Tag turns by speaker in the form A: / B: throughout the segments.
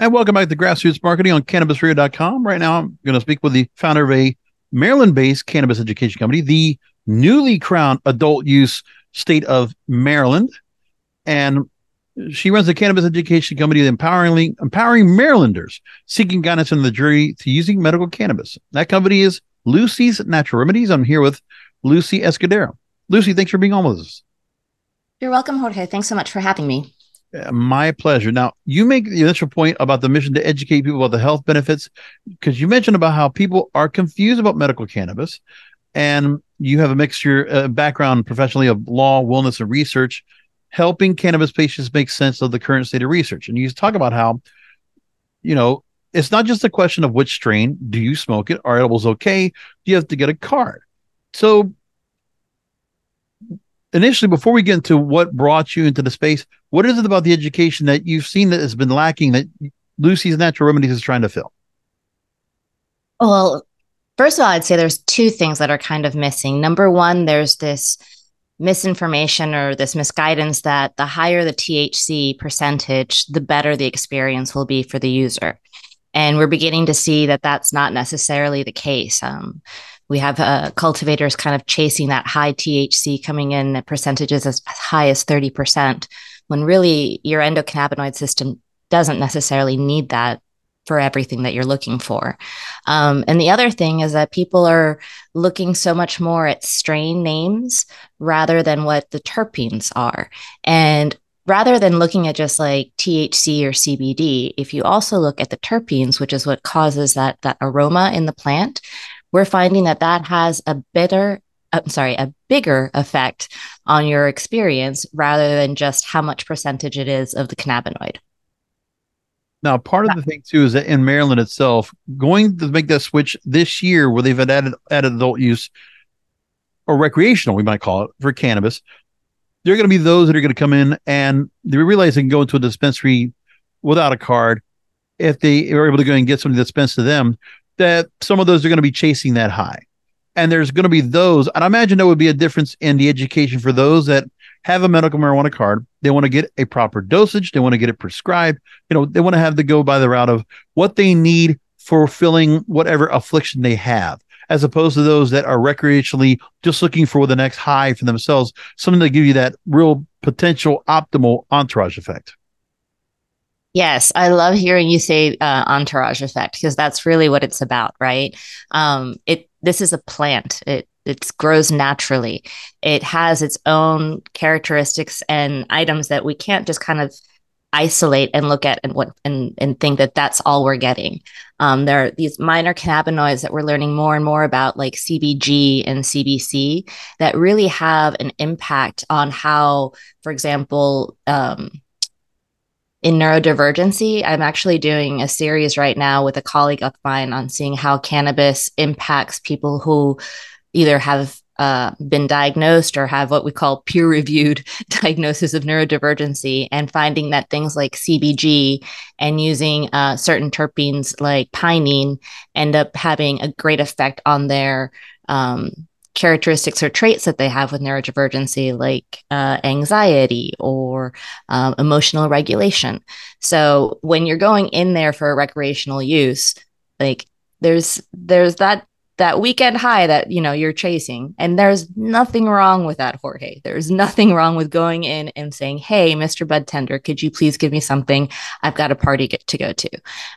A: And welcome back to Grassroots Marketing on CannabisRadio.com. Right now, I'm going to speak with the founder of a Maryland based cannabis education company, the newly crowned adult use state of Maryland. And she runs a cannabis education company empowering, empowering Marylanders seeking guidance on the journey to using medical cannabis. That company is Lucy's Natural Remedies. I'm here with Lucy Escudero. Lucy, thanks for being on with us.
B: You're welcome, Jorge. Thanks so much for having me.
A: My pleasure. Now, you make the initial point about the mission to educate people about the health benefits because you mentioned about how people are confused about medical cannabis, and you have a mixture uh, background professionally of law, wellness, and research, helping cannabis patients make sense of the current state of research. And you talk about how, you know, it's not just a question of which strain do you smoke it. Are edibles okay? Do you have to get a card? So initially, before we get into what brought you into the space, what is it about the education that you've seen that has been lacking that Lucy's Natural Remedies is trying to fill?
B: Well, first of all, I'd say there's two things that are kind of missing. Number one, there's this misinformation or this misguidance that the higher the THC percentage, the better the experience will be for the user. And we're beginning to see that that's not necessarily the case. Um, we have uh, cultivators kind of chasing that high THC coming in at percentages as high as 30%, when really your endocannabinoid system doesn't necessarily need that for everything that you're looking for. Um, and the other thing is that people are looking so much more at strain names rather than what the terpenes are. And rather than looking at just like THC or CBD, if you also look at the terpenes, which is what causes that that aroma in the plant, we're finding that that has a bitter Uh, I'm sorry, a bigger effect on your experience rather than just how much percentage it is of the cannabinoid.
A: Now, part of the thing too is that in Maryland itself, going to make that switch this year, where they've added added adult use or recreational, we might call it for cannabis, there are going to be those that are going to come in and they realize they can go into a dispensary without a card if they are able to go and get something that's dispensed to them that some of those are going to be chasing that high. And there's going to be those, and I imagine there would be a difference in the education for those that have a medical marijuana card. They want to get a proper dosage, they want to get it prescribed. You know, they want to have to go by the route of what they need for filling whatever affliction they have, as opposed to those that are recreationally just looking for the next high for themselves, something to give you that real potential optimal entourage effect.
B: Yes, I love hearing you say uh, entourage effect because that's really what it's about, right? Um, it this is a plant. It it grows naturally. It has its own characteristics and items that we can't just kind of isolate and look at and what and and think that that's all we're getting. Um, there are these minor cannabinoids that we're learning more and more about, like CBG and CBC, that really have an impact on how, for example. Um, in neurodivergency, I'm actually doing a series right now with a colleague of mine on seeing how cannabis impacts people who either have uh, been diagnosed or have what we call peer reviewed diagnosis of neurodivergency, and finding that things like CBG and using uh, certain terpenes like pinene end up having a great effect on their um, characteristics or traits that they have with neurodivergency, like uh, anxiety or um, emotional regulation. So when you're going in there for recreational use, like there's there's that that weekend high that you know you're chasing and there's nothing wrong with that jorge there's nothing wrong with going in and saying hey mr bud tender could you please give me something i've got a party to go to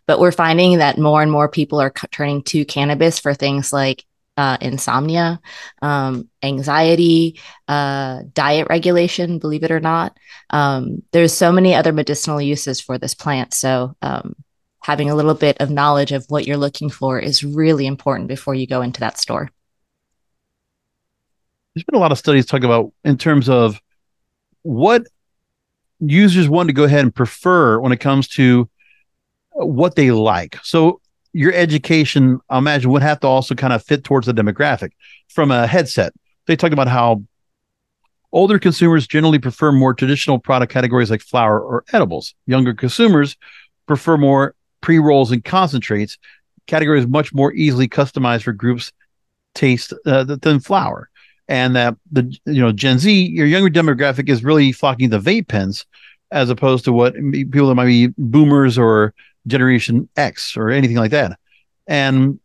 B: but we're finding that more and more people are turning to cannabis for things like uh, insomnia, um, anxiety, uh, diet regulation, believe it or not. Um, there's so many other medicinal uses for this plant. So, um, having a little bit of knowledge of what you're looking for is really important before you go into that store.
A: There's been a lot of studies talking about in terms of what users want to go ahead and prefer when it comes to what they like. So your education, I imagine, would have to also kind of fit towards the demographic from a headset. They talked about how older consumers generally prefer more traditional product categories like flower or edibles. Younger consumers prefer more pre rolls and concentrates, categories much more easily customized for groups' taste uh, than flower. And that the you know Gen Z, your younger demographic is really flocking to vape pens as opposed to what people that might be boomers or Generation X or anything like that. And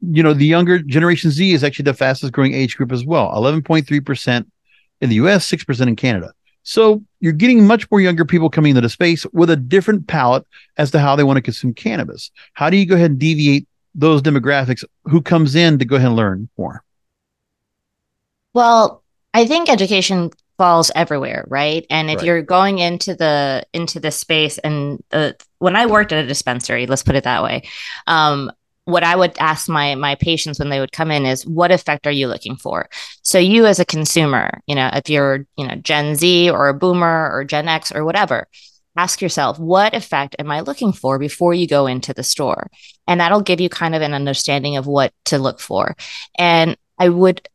A: you know, the younger Generation Z is actually the fastest growing age group as well 11.3% in the US, 6% in Canada. So you're getting much more younger people coming into the space with a different palette as to how they want to consume cannabis. How do you go ahead and deviate those demographics who comes in to go ahead and learn more?
B: Well, I think education falls everywhere, right? And if right. you're going into the into the space and the when I worked at a dispensary, let's put it that way, um, what I would ask my my patients when they would come in is what effect are you looking for? So you as a consumer, you know, if you're, you know, Gen Z or a boomer or Gen X or whatever, ask yourself, what effect am I looking for before you go into the store? And that'll give you kind of an understanding of what to look for. And I would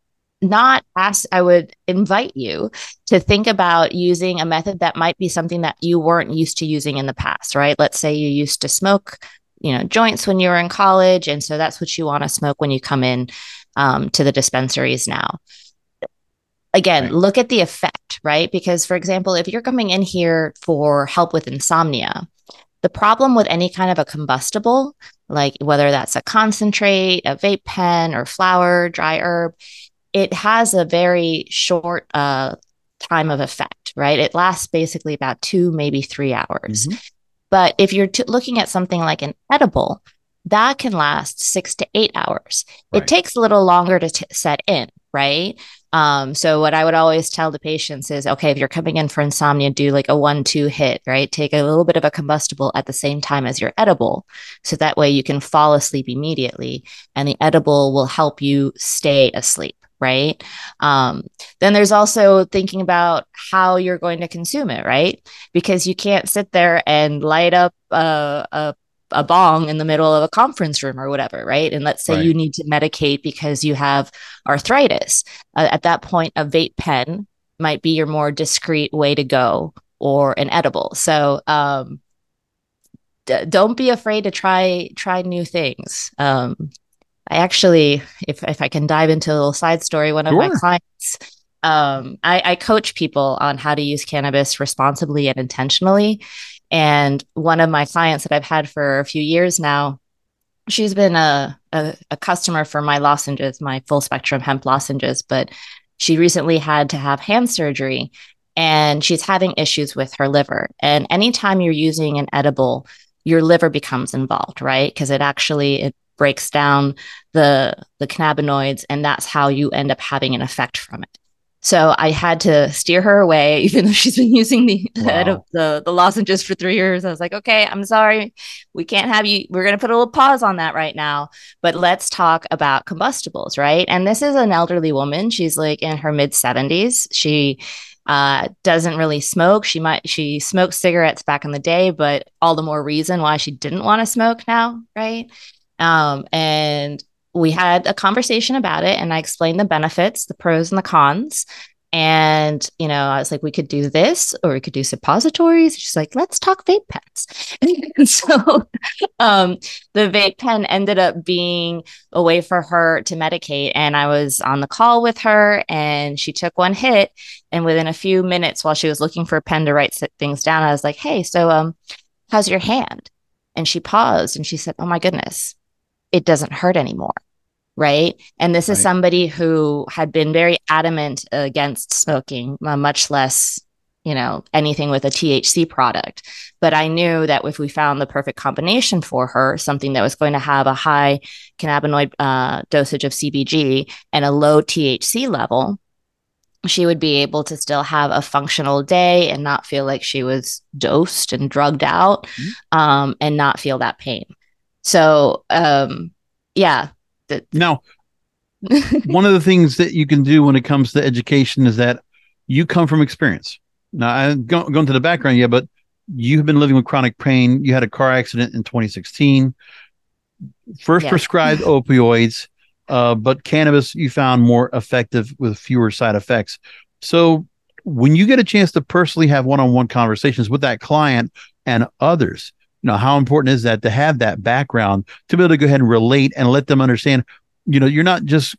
B: not ask, I would invite you to think about using a method that might be something that you weren't used to using in the past, right? Let's say you used to smoke you know joints when you were in college and so that's what you want to smoke when you come in um, to the dispensaries now again right. look at the effect right because for example if you're coming in here for help with insomnia the problem with any kind of a combustible like whether that's a concentrate a vape pen or flower dry herb it has a very short uh, time of effect right it lasts basically about two maybe three hours mm-hmm. But if you're t- looking at something like an edible, that can last six to eight hours. Right. It takes a little longer to t- set in, right? Um, so what I would always tell the patients is, okay, if you're coming in for insomnia, do like a one-two hit, right? Take a little bit of a combustible at the same time as your edible, so that way you can fall asleep immediately, and the edible will help you stay asleep right? Um, then there's also thinking about how you're going to consume it, right? Because you can't sit there and light up a, a a bong in the middle of a conference room or whatever, right? And let's say right. you need to medicate because you have arthritis. Uh, at that point, a vape pen might be your more discreet way to go or an edible. So, um, d- don't be afraid to try try new things. Um, I actually, if if I can dive into a little side story, one of sure. my clients, um, I, I coach people on how to use cannabis responsibly and intentionally. And one of my clients that I've had for a few years now, she's been a, a, a customer for my lozenges, my full spectrum hemp lozenges, but she recently had to have hand surgery and she's having issues with her liver. And anytime you're using an edible, your liver becomes involved, right? Because it actually it breaks down the the cannabinoids and that's how you end up having an effect from it so i had to steer her away even though she's been using the wow. the, the lozenges for three years i was like okay i'm sorry we can't have you we're going to put a little pause on that right now but let's talk about combustibles right and this is an elderly woman she's like in her mid 70s she uh, doesn't really smoke. She might she smoked cigarettes back in the day, but all the more reason why she didn't want to smoke now, right? Um, and we had a conversation about it and I explained the benefits, the pros and the cons. And, you know, I was like, we could do this or we could do suppositories. She's like, let's talk vape pens. and so um, the vape pen ended up being a way for her to medicate. And I was on the call with her and she took one hit. And within a few minutes, while she was looking for a pen to write things down, I was like, hey, so um, how's your hand? And she paused and she said, oh my goodness, it doesn't hurt anymore. Right. And this right. is somebody who had been very adamant against smoking, uh, much less, you know, anything with a THC product. But I knew that if we found the perfect combination for her, something that was going to have a high cannabinoid uh, dosage of CBG and a low THC level, she would be able to still have a functional day and not feel like she was dosed and drugged out mm-hmm. um, and not feel that pain. So, um, yeah.
A: now, one of the things that you can do when it comes to education is that you come from experience. Now, I go, go to the background, yeah, but you've been living with chronic pain. You had a car accident in 2016. First prescribed opioids, uh, but cannabis you found more effective with fewer side effects. So, when you get a chance to personally have one-on-one conversations with that client and others, you know how important is that to have that background to be able to go ahead and relate and let them understand you know you're not just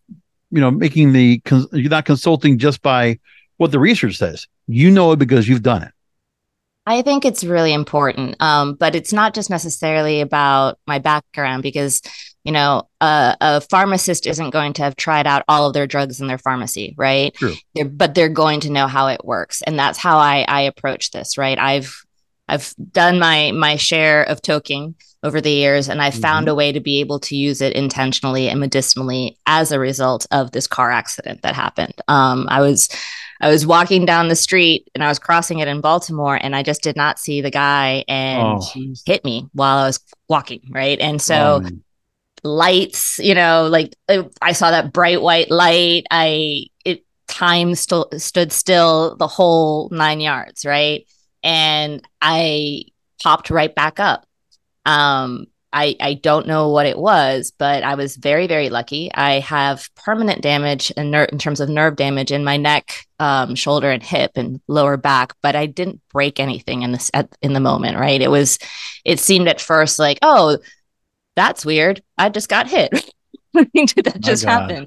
A: you know making the you're not consulting just by what the research says you know it because you've done it
B: I think it's really important. Um, but it's not just necessarily about my background because, you know, a, a, pharmacist isn't going to have tried out all of their drugs in their pharmacy, right?
A: True.
B: They're, but they're going to know how it works. And that's how I, I approach this, right? I've, I've done my, my share of toking over the years and I've mm-hmm. found a way to be able to use it intentionally and medicinally as a result of this car accident that happened. Um, I was, I was walking down the street and I was crossing it in Baltimore and I just did not see the guy and oh. he hit me while I was walking. Right. And so oh, lights, you know, like uh, I saw that bright white light. I, it time st- stood still the whole nine yards. Right. And I popped right back up. Um, I, I don't know what it was, but I was very, very lucky. I have permanent damage in, ner- in terms of nerve damage in my neck, um, shoulder, and hip and lower back, but I didn't break anything in this at, in the moment. Right? It was, it seemed at first like, oh, that's weird. I just got hit. Did that just happen?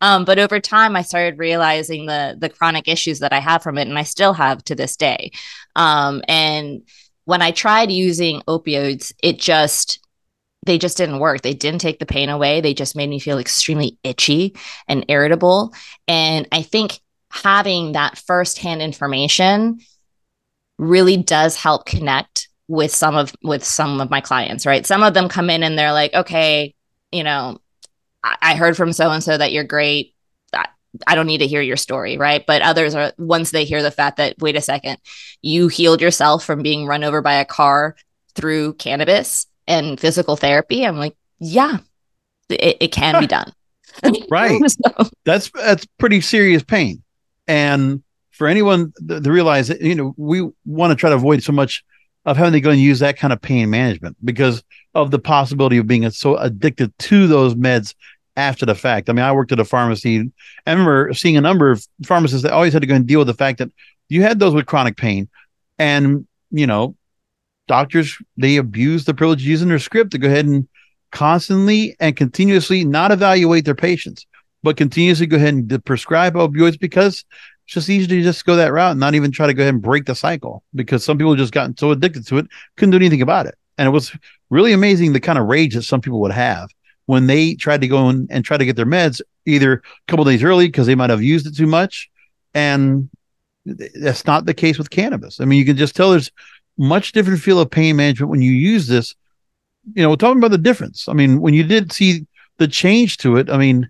B: Um, but over time, I started realizing the the chronic issues that I have from it, and I still have to this day. Um, and when I tried using opioids, it just they just didn't work. They didn't take the pain away. They just made me feel extremely itchy and irritable. And I think having that firsthand information really does help connect with some of with some of my clients, right? Some of them come in and they're like, okay, you know, I, I heard from so and so that you're great. I, don't need to hear your story, right? But others are once they hear the fact that wait a second, you healed yourself from being run over by a car through cannabis and physical therapy, I'm like, yeah, it, it can be done.
A: right. so. That's that's pretty serious pain. And for anyone to realize that, you know, we want to try to avoid so much of having to go and use that kind of pain management because of the possibility of being so addicted to those meds after the fact. I mean, I worked at a pharmacy. I remember seeing a number of pharmacists that always had to go and deal with the fact that you had those with chronic pain, and you know, doctors they abuse the privilege using their script to go ahead and constantly and continuously not evaluate their patients, but continuously go ahead and prescribe opioids because it's just easy to just go that route and not even try to go ahead and break the cycle because some people just gotten so addicted to it couldn't do anything about it. And it was really amazing the kind of rage that some people would have when they tried to go and try to get their meds either a couple days early because they might have used it too much. And that's not the case with cannabis. I mean, you can just tell there's much different feel of pain management when you use this. You know, talking about the difference. I mean, when you did see the change to it, I mean,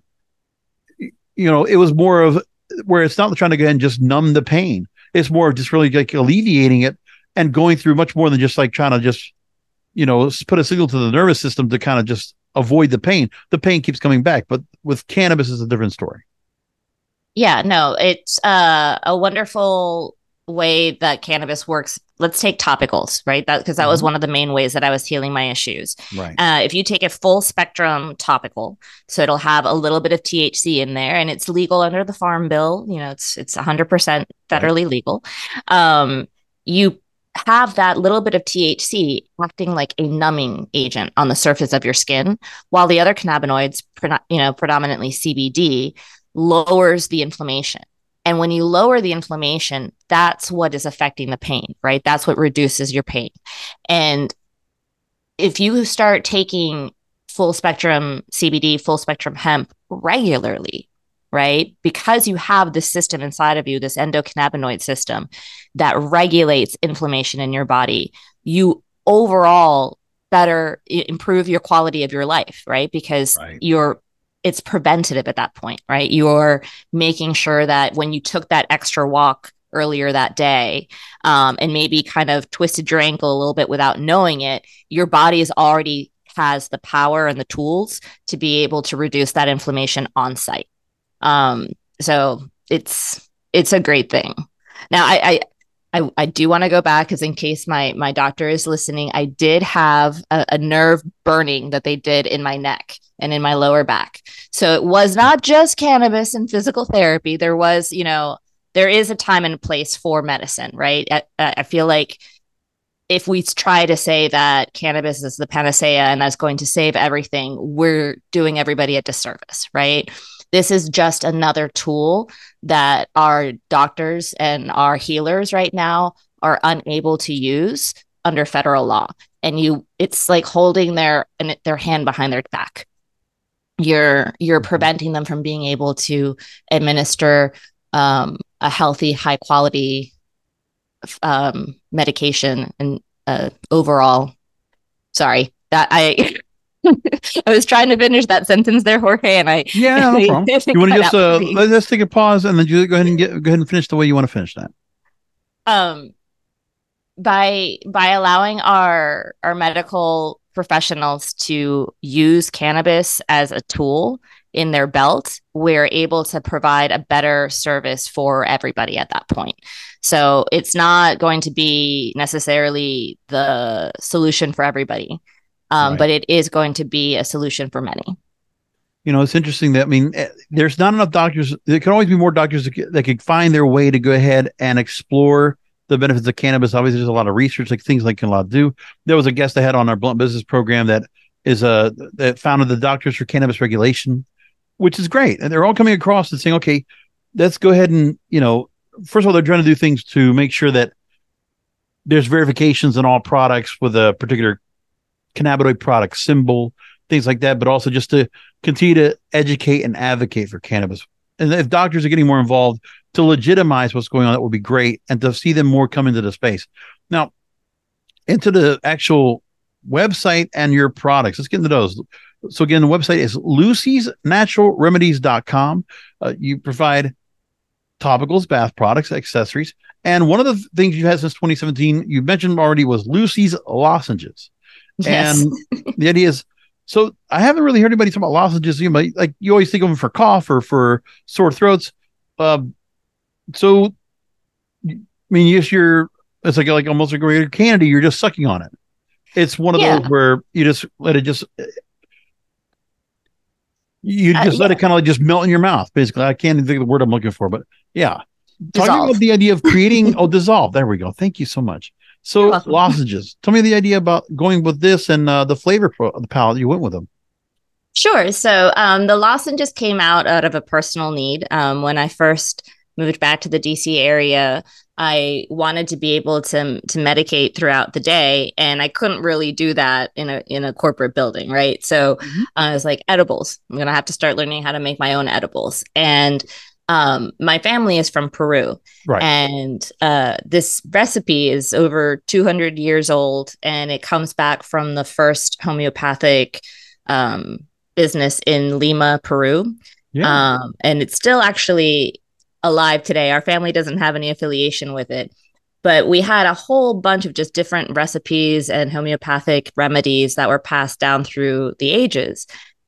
A: you know, it was more of where it's not trying to go ahead and just numb the pain. It's more of just really like alleviating it and going through much more than just like trying to just, you know, put a signal to the nervous system to kind of just avoid the pain. The pain keeps coming back, but with cannabis is a different story.
B: Yeah, no, it's uh, a wonderful way that cannabis works let's take topicals right that because that mm-hmm. was one of the main ways that i was healing my issues
A: right
B: uh, if you take a full spectrum topical so it'll have a little bit of thc in there and it's legal under the farm bill you know it's it's 100% federally right. legal um, you have that little bit of THC acting like a numbing agent on the surface of your skin, while the other cannabinoids, you know, predominantly CBD, lowers the inflammation. And when you lower the inflammation, that's what is affecting the pain, right? That's what reduces your pain. And if you start taking full spectrum CBD, full spectrum hemp regularly, right? Because you have this system inside of you, this endocannabinoid system that regulates inflammation in your body, you overall better improve your quality of your life, right? Because right. you're it's preventative at that point, right? You're making sure that when you took that extra walk earlier that day um, and maybe kind of twisted your ankle a little bit without knowing it, your body is already has the power and the tools to be able to reduce that inflammation on site. Um, so it's it's a great thing. Now I, I I, I do want to go back because in case my my doctor is listening, I did have a, a, nerve burning that they did in my neck and in my lower back. So it was not just cannabis and physical therapy. There was, you know, there is a time and place for medicine, right? I, I feel like if we try to say that cannabis is the panacea and that's going to save everything, we're doing everybody a disservice, right? This is just another tool that our doctors and our healers right now are unable to use under federal law. And you it's like holding their their hand behind their back. You're you're mm-hmm. preventing them from being able to administer um, a healthy high quality um, medication and uh, overall. Sorry that i I was trying to finish that sentence there, Jorge, and I
A: yeah, no problem. you want to just uh, let's take a pause and then you go ahead and get go ahead and finish the way you want to finish that.
B: Um, by by allowing our our medical professionals to use cannabis as a tool in their belt, we're able to provide a better service for everybody at that point. So it's not going to be necessarily the solution for everybody, um, right. but it is going to be a solution for many.
A: You know, it's interesting that I mean, eh, there's not enough doctors. There can always be more doctors that, that could find their way to go ahead and explore the benefits of cannabis. Obviously, there's a lot of research, like things like can a lot do. There was a guest I had on our blunt business program that is a that founded the Doctors for Cannabis Regulation, which is great, and they're all coming across and saying, okay, let's go ahead and you know, first of all, they're trying to do things to make sure that there's verifications in all products with a particular cannabinoid product symbol, things like that, but also just to continue to educate and advocate for cannabis. And if doctors are getting more involved, to legitimize what's going on, that would be great. And to see them more come into the space. Now, into the actual website and your products. Let's get into those. So again, the website is lucy'snaturalremedies.com. Uh, you provide topicals, bath products, accessories. And one of the things you had since 2017, you mentioned already was Lucy's lozenges. Yes. And the idea is, so I haven't really heard anybody talk about lozenges. You know, like you always think of them for cough or for sore throats. Uh, so I mean, yes, you're it's like like almost like a candy. You're just sucking on it. It's one of yeah. those where you just let it just you uh, just uh, let yeah. it kind of like just melt in your mouth. Basically, I can't even think of the word I'm looking for, but yeah. Dissolve. Talking about the idea of creating oh dissolve. There we go. Thank you so much. So lozenges. Tell me the idea about going with this and uh, the flavor pro- the palette you went with them.
B: Sure. So um, the lozenges came out out of a personal need. Um, when I first moved back to the DC area, I wanted to be able to to medicate throughout the day, and I couldn't really do that in a in a corporate building, right? So mm-hmm. I was like, edibles. I'm gonna have to start learning how to make my own edibles, and um, my family is from Peru, right. and uh, this recipe is over 200 years old, and it comes back from the first homeopathic um, business in Lima, Peru. Yeah. Um, and it's still actually alive today. Our family doesn't have any affiliation with it, but we had a whole bunch of just different recipes and homeopathic remedies that were passed down through the ages.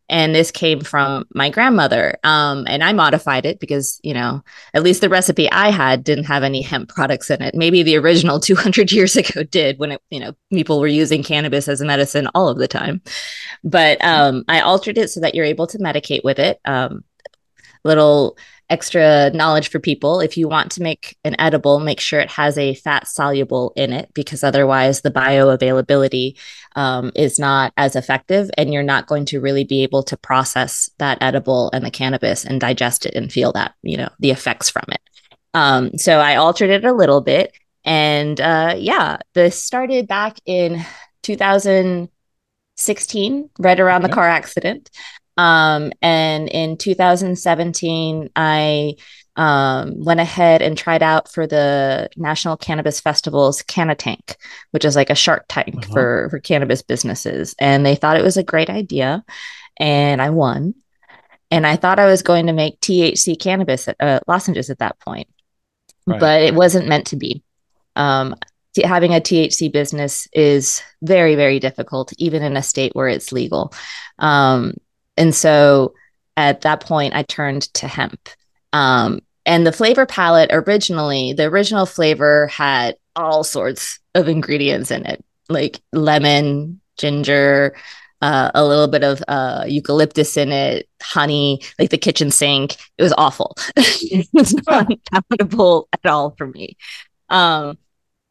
B: And this came from my grandmother. Um, and I modified it because, you know, at least the recipe I had didn't have any hemp products in it. Maybe the original 200 years ago did when it, you know, people were using cannabis as a medicine all of the time. But um, I altered it so that you're able to medicate with it. Um, little extra knowledge for people. If you want to make an edible, make sure it has a fat soluble in it because otherwise the bioavailability um, is not as effective and you're not going to really be able to process that edible and the cannabis and digest it and feel that, you know, the effects from it. Um, so I altered it a little bit. And uh, yeah, this started back in 2016, right around okay. the car accident. Um, and in 2017, I um, went ahead and tried out for the National Cannabis Festival's Cannatank, which is like a shark tank uh-huh. for, for cannabis businesses. And they thought it was a great idea. And I won. And I thought I was going to make THC cannabis at, uh, lozenges at that point, right. but it wasn't meant to be. Um, t- having a THC business is very, very difficult, even in a state where it's legal. Um, and so at that point, I turned to hemp. Um, and the flavor palette originally, the original flavor had all sorts of ingredients in it, like lemon, ginger, uh, a little bit of uh, eucalyptus in it, honey, like the kitchen sink. It was awful. it was not palatable at all for me. Um,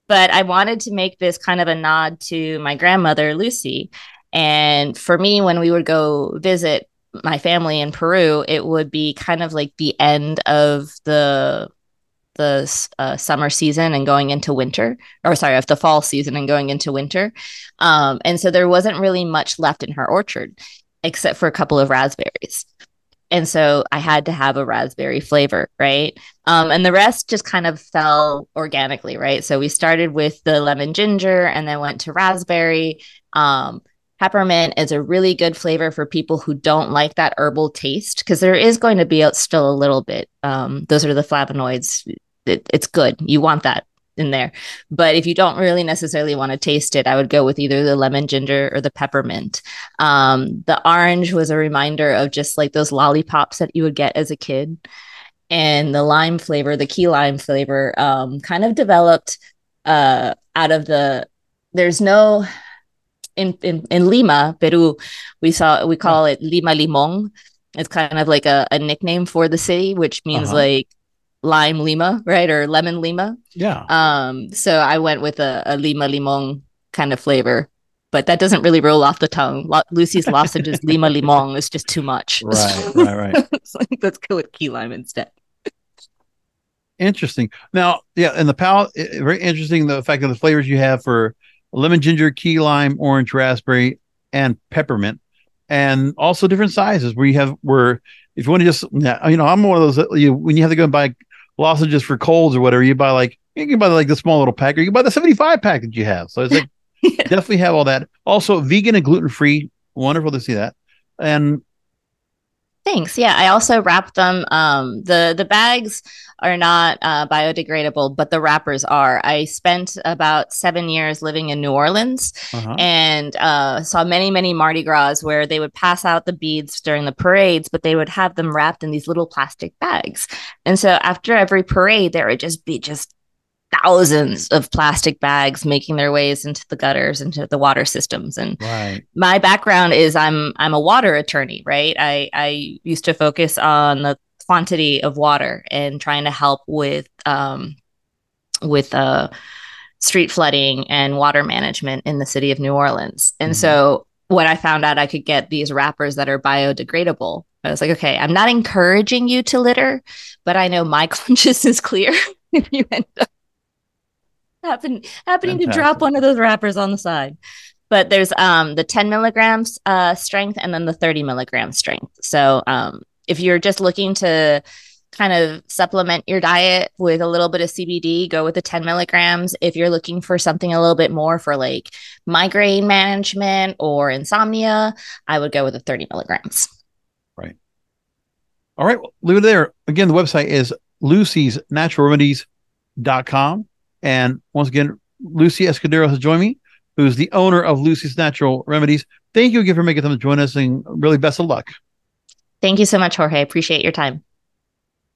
B: but I wanted to make this kind of a nod to my grandmother, Lucy. And for me, when we would go visit my family in Peru, it would be kind of like the end of the the uh, summer season and going into winter, or sorry, of the fall season and going into winter. Um, and so there wasn't really much left in her orchard except for a couple of raspberries. And so I had to have a raspberry flavor, right? Um, and the rest just kind of fell organically, right? So we started with the lemon ginger and then went to raspberry. Um, peppermint is a really good flavor for people who don't like that herbal taste because there is going to be still a little bit. Um, those are the flavonoids. It, it's good. You want that in there. But if you don't really necessarily want to taste it, I would go with either the lemon ginger or the peppermint. Um, the orange was a reminder of just like those lollipops that you would get as a kid. And the lime flavor, the key lime flavor, um, kind of developed uh, out of the. There's no in, in in Lima, Peru. We saw we call it Lima Limon. It's kind of like a, a nickname for the city, which means uh-huh. like lime lima, right? Or lemon lima.
A: Yeah.
B: Um, so I went with a, a lima limon kind of flavor, but that doesn't really roll off the tongue. Lo- Lucy's lozenges lima limon is just too much.
A: Right, right, right.
B: like, let's go with key lime instead.
A: Interesting. Now, yeah, and the palate, very interesting. The fact that the flavors you have for lemon, ginger, key lime, orange, raspberry, and peppermint, and also different sizes where you have where if you want to just, you know, I'm one of those you when you have to go and buy lozenges for colds or whatever, you buy like you can buy like the small little pack, or you can buy the 75 pack that you have. So it's like yeah. definitely have all that. Also, vegan and gluten free. Wonderful to see that. And
B: Thanks. Yeah, I also wrap them. Um, the the bags are not uh, biodegradable, but the wrappers are. I spent about seven years living in New Orleans uh-huh. and uh, saw many many Mardi Gras where they would pass out the beads during the parades, but they would have them wrapped in these little plastic bags. And so after every parade, there would just be just thousands of plastic bags making their ways into the gutters into the water systems and right. my background is i'm i'm a water attorney right i i used to focus on the quantity of water and trying to help with um with uh street flooding and water management in the city of new orleans and mm-hmm. so when i found out i could get these wrappers that are biodegradable i was like okay i'm not encouraging you to litter but i know my conscience is clear if you end up happen happening Fantastic. to drop one of those wrappers on the side. But there's um the 10 milligrams uh strength and then the 30 milligram strength. So um if you're just looking to kind of supplement your diet with a little bit of CBD, go with the 10 milligrams. If you're looking for something a little bit more for like migraine management or insomnia, I would go with the 30 milligrams.
A: Right. All right. Well, leave it there. Again, the website is Lucy's Natural Remedies.com. And once again, Lucy Escudero has joined me, who's the owner of Lucy's Natural Remedies. Thank you again for making them join us and really best of luck.
B: Thank you so much, Jorge. Appreciate your time.